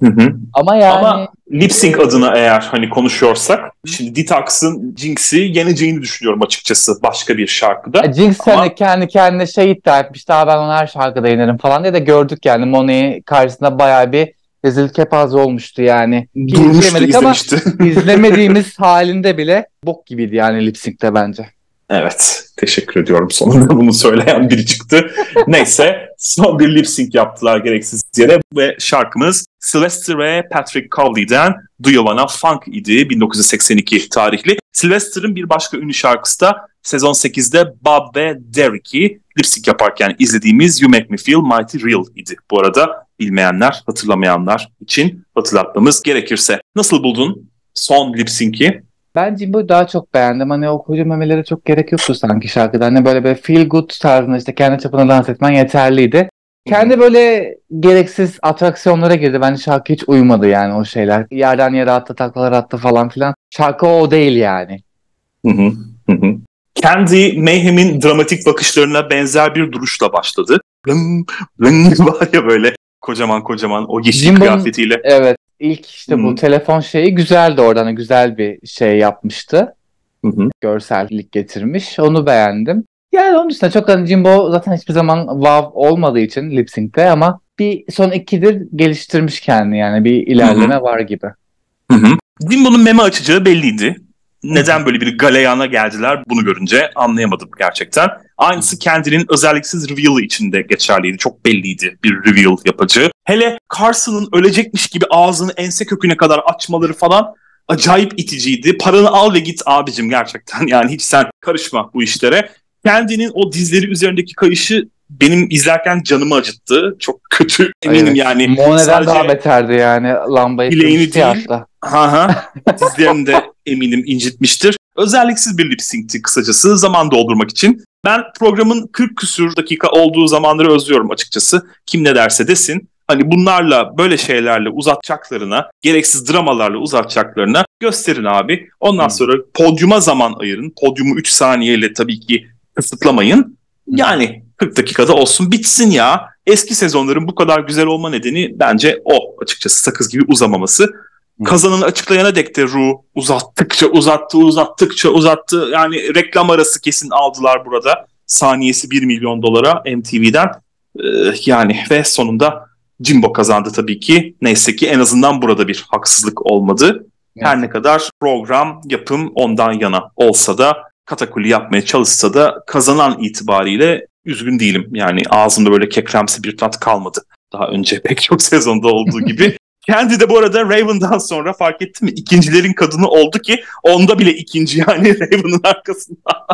Hı hı. Ama yani Ama lip sync adına eğer hani konuşuyorsak şimdi Detox'ın Jinx'i yeneceğini düşünüyorum açıkçası başka bir şarkıda. e, Jinx Ama- hani kendi kendine şey iddia etmiş daha ben onu her şarkıda yenerim falan diye de gördük yani Monet karşısında bayağı bir rezil kepaze olmuştu yani. Durmuştu izleyemedik ama izlemişti. izlemediğimiz halinde bile bok gibiydi yani lip sync'te bence. Evet, teşekkür ediyorum. Sonunda bunu söyleyen biri çıktı. Neyse, son bir lip sync yaptılar gereksiz yere ve şarkımız Sylvester ve Patrick Cowley'den Do You Wanna Funk idi 1982 tarihli. Sylvester'ın bir başka ünlü şarkısı da sezon 8'de Bob ve Derek'i lip sync yaparken izlediğimiz You Make Me Feel Mighty Real idi. Bu arada bilmeyenler, hatırlamayanlar için hatırlatmamız gerekirse. Nasıl buldun son lip sync'i? Ben Jimbo'yu daha çok beğendim. Hani o koca memelere çok gerek yoktu sanki şarkıda. Hani böyle bir feel good tarzında işte kendi çapına dans etmen yeterliydi. Kendi böyle gereksiz atraksiyonlara girdi. Bence şarkı hiç uymadı yani o şeyler. Yerden yere attı, taklalar attı falan filan. Şarkı o değil yani. Hı hı, hı hı. Candy Mayhem'in dramatik bakışlarına benzer bir duruşla başladı. Lın, lın var ya böyle kocaman kocaman o yeşil Jimbo'nun- kıyafetiyle. Evet. İlk işte bu Hı. telefon şeyi güzeldi oradan. Güzel bir şey yapmıştı. Hı hı. görsellik getirmiş. Onu beğendim. Yani onun dışında çok hani Jimbo zaten hiçbir zaman wow olmadığı için lip sync'te ama bir son ikidir geliştirmiş kendini yani bir ilerleme var gibi. Hı hı. Jimbo'nun meme açacağı belliydi. Neden böyle bir galeyana geldiler bunu görünce anlayamadım gerçekten. Aynısı kendinin özelliksiz reveal'ı içinde geçerliydi. Çok belliydi bir reveal yapacağı. Hele Carson'ın ölecekmiş gibi ağzını ense köküne kadar açmaları falan acayip iticiydi. Paranı al ve git abicim gerçekten. Yani hiç sen karışma bu işlere. Kendinin o dizleri üzerindeki kayışı benim izlerken canımı acıttı. Çok kötü eminim Evet. yani. Mone'den daha beterdi yani lambayı Bileğini değil. hatta. Ha ha. Dizlerini de eminim incitmiştir. Özelliksiz bir lip sync'ti kısacası zaman doldurmak için. Ben programın 40 küsür dakika olduğu zamanları özlüyorum açıkçası. Kim ne derse desin. Hani bunlarla böyle şeylerle uzatacaklarına, gereksiz dramalarla uzatacaklarına gösterin abi. Ondan Hı. sonra podyuma zaman ayırın. Podyumu 3 saniyeyle tabii ki kısıtlamayın. Yani 40 dakikada olsun bitsin ya. Eski sezonların bu kadar güzel olma nedeni bence o açıkçası sakız gibi uzamaması. Kazananı açıklayana dek de Ru uzattıkça uzattı uzattıkça uzattı. Yani reklam arası kesin aldılar burada. Saniyesi 1 milyon dolara MTV'den. Ee, yani ve sonunda Jimbo kazandı tabii ki. Neyse ki en azından burada bir haksızlık olmadı. Her ne kadar program yapım ondan yana olsa da katakuli yapmaya çalışsa da kazanan itibariyle üzgün değilim. Yani ağzımda böyle kekremsi bir tat kalmadı. Daha önce pek çok sezonda olduğu gibi. Kendi de bu arada Raven'dan sonra fark etti mi? İkincilerin kadını oldu ki onda bile ikinci yani Raven'ın arkasında.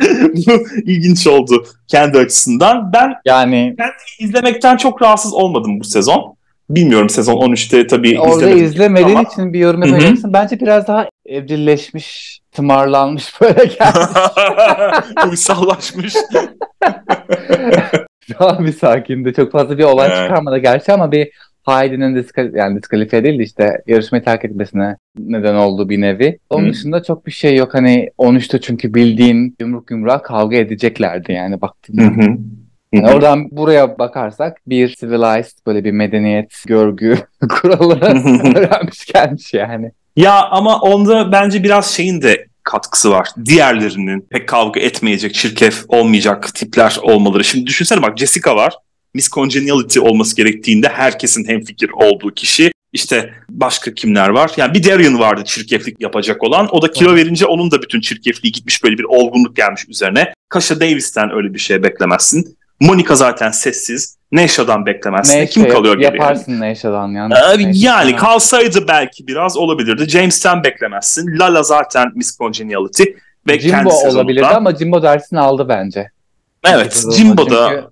Bu ilginç oldu kendi açısından. Ben Yani kendi izlemekten çok rahatsız olmadım bu sezon. Bilmiyorum sezon 13'te tabii orada izlemedim izlemediğin ama- için bir yorum yapacaksın. Bence biraz daha evcilleşmiş, tımarlanmış böyle geldi. Uysallaşmış. daha bir sakindi. Çok fazla bir olay çıkarmadı gerçi ama bir Heidi'nin diskal yani diskalifiye değil de işte yarışmayı terk etmesine neden oldu bir nevi. Onun Hı. dışında çok bir şey yok. Hani 13'te çünkü bildiğin yumruk yumruğa kavga edeceklerdi yani baktığında. Hı hı. Yani oradan buraya bakarsak bir civilized böyle bir medeniyet görgü kuralı öğrenmiş gelmiş yani. Ya ama onda bence biraz şeyin de katkısı var. Diğerlerinin pek kavga etmeyecek, çirkef olmayacak tipler olmaları. Şimdi düşünsene bak Jessica var. Miss Congeniality olması gerektiğinde herkesin hemfikir olduğu kişi. İşte başka kimler var? Yani bir Darian vardı çirkeflik yapacak olan. O da kilo verince onun da bütün çirkefliği gitmiş böyle bir olgunluk gelmiş üzerine. Kasha Davis'ten öyle bir şey beklemezsin. Monica zaten sessiz. Neşa'dan beklemezsin. Neyse Kim kalıyor geriye? yaparsın Neşa'dan yani. Abi Neyse, yani tamam. kalsaydı belki biraz olabilirdi. James'ten beklemezsin. Lala zaten Miss Congeniality ve Jimbo olabilirdi ama Jimbo dersini aldı bence. Evet, Jimbo da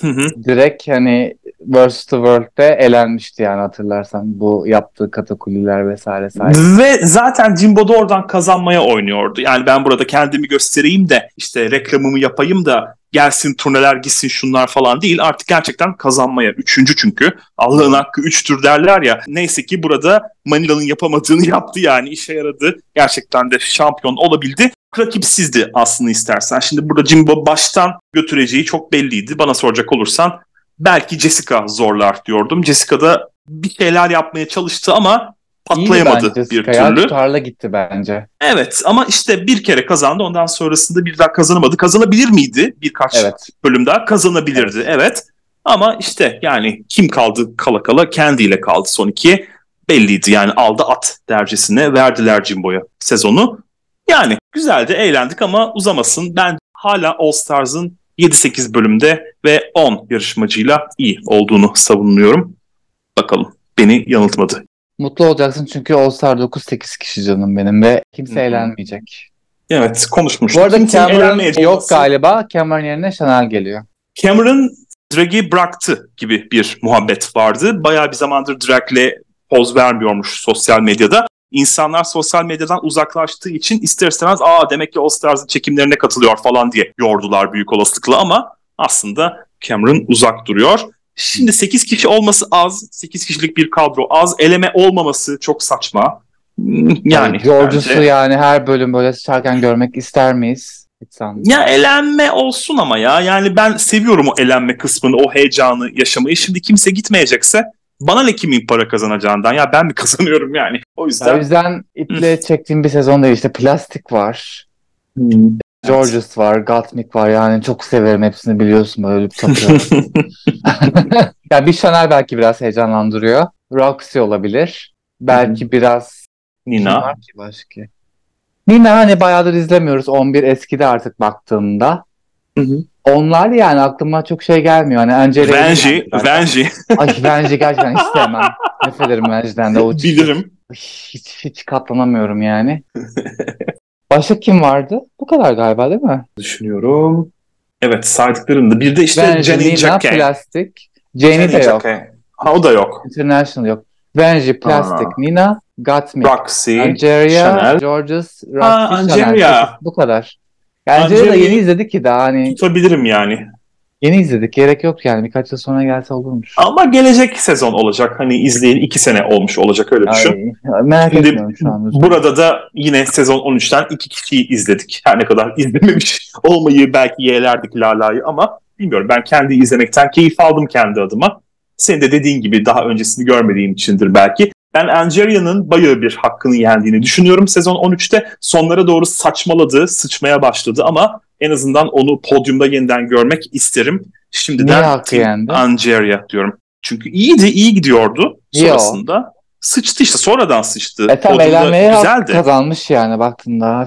Hı hı. direkt hani Worst to World'de elenmişti yani hatırlarsan bu yaptığı katakulliler vesaire sayesinde. ve zaten Jimbo da oradan kazanmaya oynuyordu. Yani ben burada kendimi göstereyim de işte reklamımı yapayım da gelsin turneler gitsin şunlar falan değil. Artık gerçekten kazanmaya. Üçüncü çünkü. Allah'ın hakkı üçtür derler ya. Neyse ki burada Manila'nın yapamadığını yaptı yani işe yaradı. Gerçekten de şampiyon olabildi. Rakipsizdi aslında istersen. Şimdi burada Jimbo baştan götüreceği çok belliydi. Bana soracak olursan belki Jessica zorlar diyordum. Jessica da bir şeyler yapmaya çalıştı ama patlayamadı İyiydi bence bir Sky'a, türlü. tutarla gitti bence. Evet ama işte bir kere kazandı ondan sonrasında bir daha kazanamadı. Kazanabilir miydi birkaç Evet. bölüm daha? Kazanabilirdi evet. Ama işte yani kim kaldı kala kala kendiyle kaldı son ikiye. Belliydi yani aldı at dercesine verdiler Jimbo'ya sezonu. Yani güzeldi eğlendik ama uzamasın. Ben hala All Stars'ın 7-8 bölümde ve 10 yarışmacıyla iyi olduğunu savunuyorum. Bakalım beni yanıltmadı. Mutlu olacaksın çünkü All Star 9-8 kişi canım benim ve kimse hı. eğlenmeyecek. Evet konuşmuştuk. Bu arada Kimsenin Cameron yok olması- galiba. Cameron yerine Chanel geliyor. Cameron Drag'i bıraktı gibi bir muhabbet vardı. Bayağı bir zamandır Drag'le poz vermiyormuş sosyal medyada. İnsanlar sosyal medyadan uzaklaştığı için ister istemez aa demek ki All Stars'ın çekimlerine katılıyor falan diye yordular büyük olasılıkla ama aslında Cameron uzak duruyor. Şimdi 8 kişi olması az, 8 kişilik bir kadro az, eleme olmaması çok saçma. Hmm, Yani George'su bence- yani her bölüm böyle sıçarken görmek ister miyiz? Ya elenme olsun ama ya. Yani ben seviyorum o elenme kısmını, o heyecanı yaşamayı. Şimdi kimse gitmeyecekse bana ne kimin para kazanacağından ya ben mi kazanıyorum yani. O O yüzden yüzden iple çektiğim bir sezon değil. İşte Plastik var. Hmm. Georges var. Gottmik var. Yani çok severim hepsini biliyorsun. Böyle bir tapıyorum. yani bir Chanel belki biraz heyecanlandırıyor. Roxy olabilir. Belki biraz Kim Nina. var ki başka? Nina hani bayağıdır izlemiyoruz. 11 eskide artık baktığımda. Hı hı. Onlar yani aklıma çok şey gelmiyor. Hani Angela Venji, Venji Ay Venji gerçekten hiç sevmem. Nefret ederim Venji'den de. O bilirim. Hiç, hiç katlanamıyorum yani. Başka kim vardı? Bu kadar galiba değil mi? Düşünüyorum. Evet saydıklarında. Bir de işte Venji, Jenny Nina, Jacquet. Plastik. De Jenny yok. Jacquet. Ha o da yok. International yok. Venji, Plastik, Aa. Nina, Gottmik. Roxy, Angeria, Chanel. Georges, Roxy, Ha, Chanel. Bu kadar. Angeria'yı da yeni izledik ki daha hani Tutabilirim yani. yeni izledik. Gerek yok yani. Birkaç yıl sonra gelse olurmuş. Ama gelecek sezon olacak. Hani izleyin iki sene olmuş olacak öyle düşün. Ay, merak Şimdi etmiyorum şu an. Burada da yine sezon 13'ten iki kişiyi izledik. Her ne kadar izlememiş olmayı belki yeğlerdik Lala'yı ama bilmiyorum. Ben kendi izlemekten keyif aldım kendi adıma. Senin de dediğin gibi daha öncesini görmediğim içindir belki. Ben Angeria'nın bayağı bir hakkını yendiğini düşünüyorum sezon 13'te. Sonlara doğru saçmaladı, sıçmaya başladı ama en azından onu podyumda yeniden görmek isterim. Niye Şimdiden hakkı Team yendi? Angeria diyorum. Çünkü iyiydi, iyi gidiyordu Yo. sonrasında. Sıçtı işte, sonradan sıçtı. E tam Podyumda eğlenmeye güzeldi. kazanmış yani baktığında.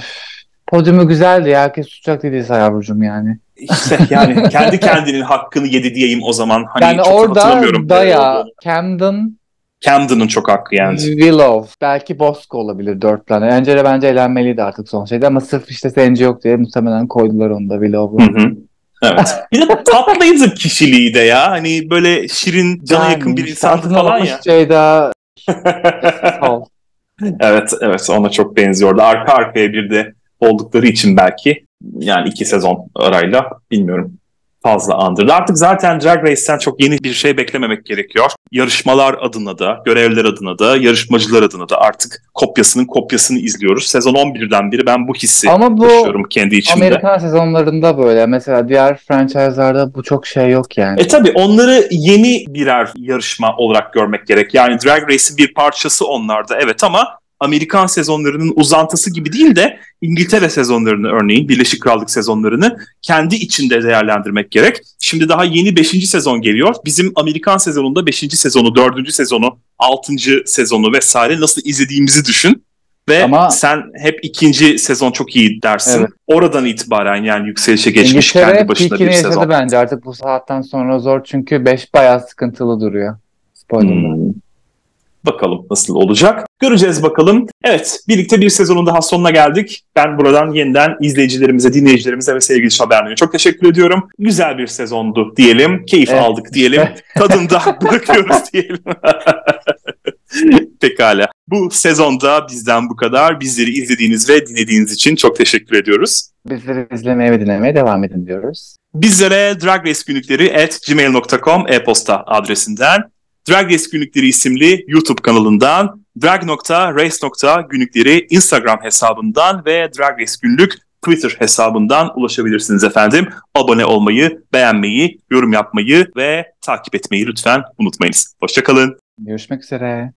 Podyumu güzeldi ya. Herkes tutacak dediyse yavrucuğum yani. İşte yani kendi kendinin hakkını yedi diyeyim o zaman. Hani yani çok orada. Daya, Camden, Camden'ın çok hakkı yendi. Willow. Belki Bosco olabilir dört tane. Angela bence eğlenmeliydi artık son şeyde ama sırf işte sence yok diye muhtemelen koydular onu da Willow'u. Evet. Bir de tatlıydı kişiliği de ya. Hani böyle şirin, cana Yani yakın bir insandı falan ya. Ceyda evet, evet ona çok benziyordu. Arka arkaya bir de oldukları için belki yani iki sezon arayla bilmiyorum fazla andırdı. Artık zaten Drag Race'ten çok yeni bir şey beklememek gerekiyor. Yarışmalar adına da, görevler adına da, yarışmacılar adına da artık kopyasının kopyasını izliyoruz. Sezon 11'den beri ben bu hissi Ama bu yaşıyorum kendi içimde. Amerikan sezonlarında böyle. Mesela diğer franchise'larda bu çok şey yok yani. E tabi onları yeni birer yarışma olarak görmek gerek. Yani Drag Race'in bir parçası onlarda evet ama Amerikan sezonlarının uzantısı gibi değil de İngiltere sezonlarını örneğin Birleşik Krallık sezonlarını kendi içinde değerlendirmek gerek. Şimdi daha yeni 5. sezon geliyor. Bizim Amerikan sezonunda 5. sezonu, 4. sezonu, 6. sezonu vesaire nasıl izlediğimizi düşün. Ve Ama- sen hep ikinci sezon çok iyi dersin. Evet. Oradan itibaren yani yükselişe geçmiş İngiltere kendi başına bir sezon. bence. Artık bu saatten sonra zor çünkü 5 bayağı sıkıntılı duruyor. Spoiler'lar. Hmm. Bakalım nasıl olacak. Göreceğiz bakalım. Evet birlikte bir sezonun daha sonuna geldik. Ben buradan yeniden izleyicilerimize, dinleyicilerimize ve sevgili Şaberno'ya çok teşekkür ediyorum. Güzel bir sezondu diyelim. Keyif Evet. aldık diyelim. Tadında bırakıyoruz diyelim. Pekala. Bu sezonda bizden bu kadar. Bizleri izlediğiniz ve dinlediğiniz için çok teşekkür ediyoruz. Bizleri izlemeye ve dinlemeye devam edin diyoruz. Bizlere Drag Race günlükleri at gmail.com e-posta adresinden, Drag Race günlükleri isimli YouTube kanalından, drag.race.günlükleri Instagram hesabından ve Drag Race günlük Twitter hesabından ulaşabilirsiniz efendim. Abone olmayı, beğenmeyi, yorum yapmayı ve takip etmeyi lütfen unutmayınız. Hoşçakalın. Görüşmek üzere.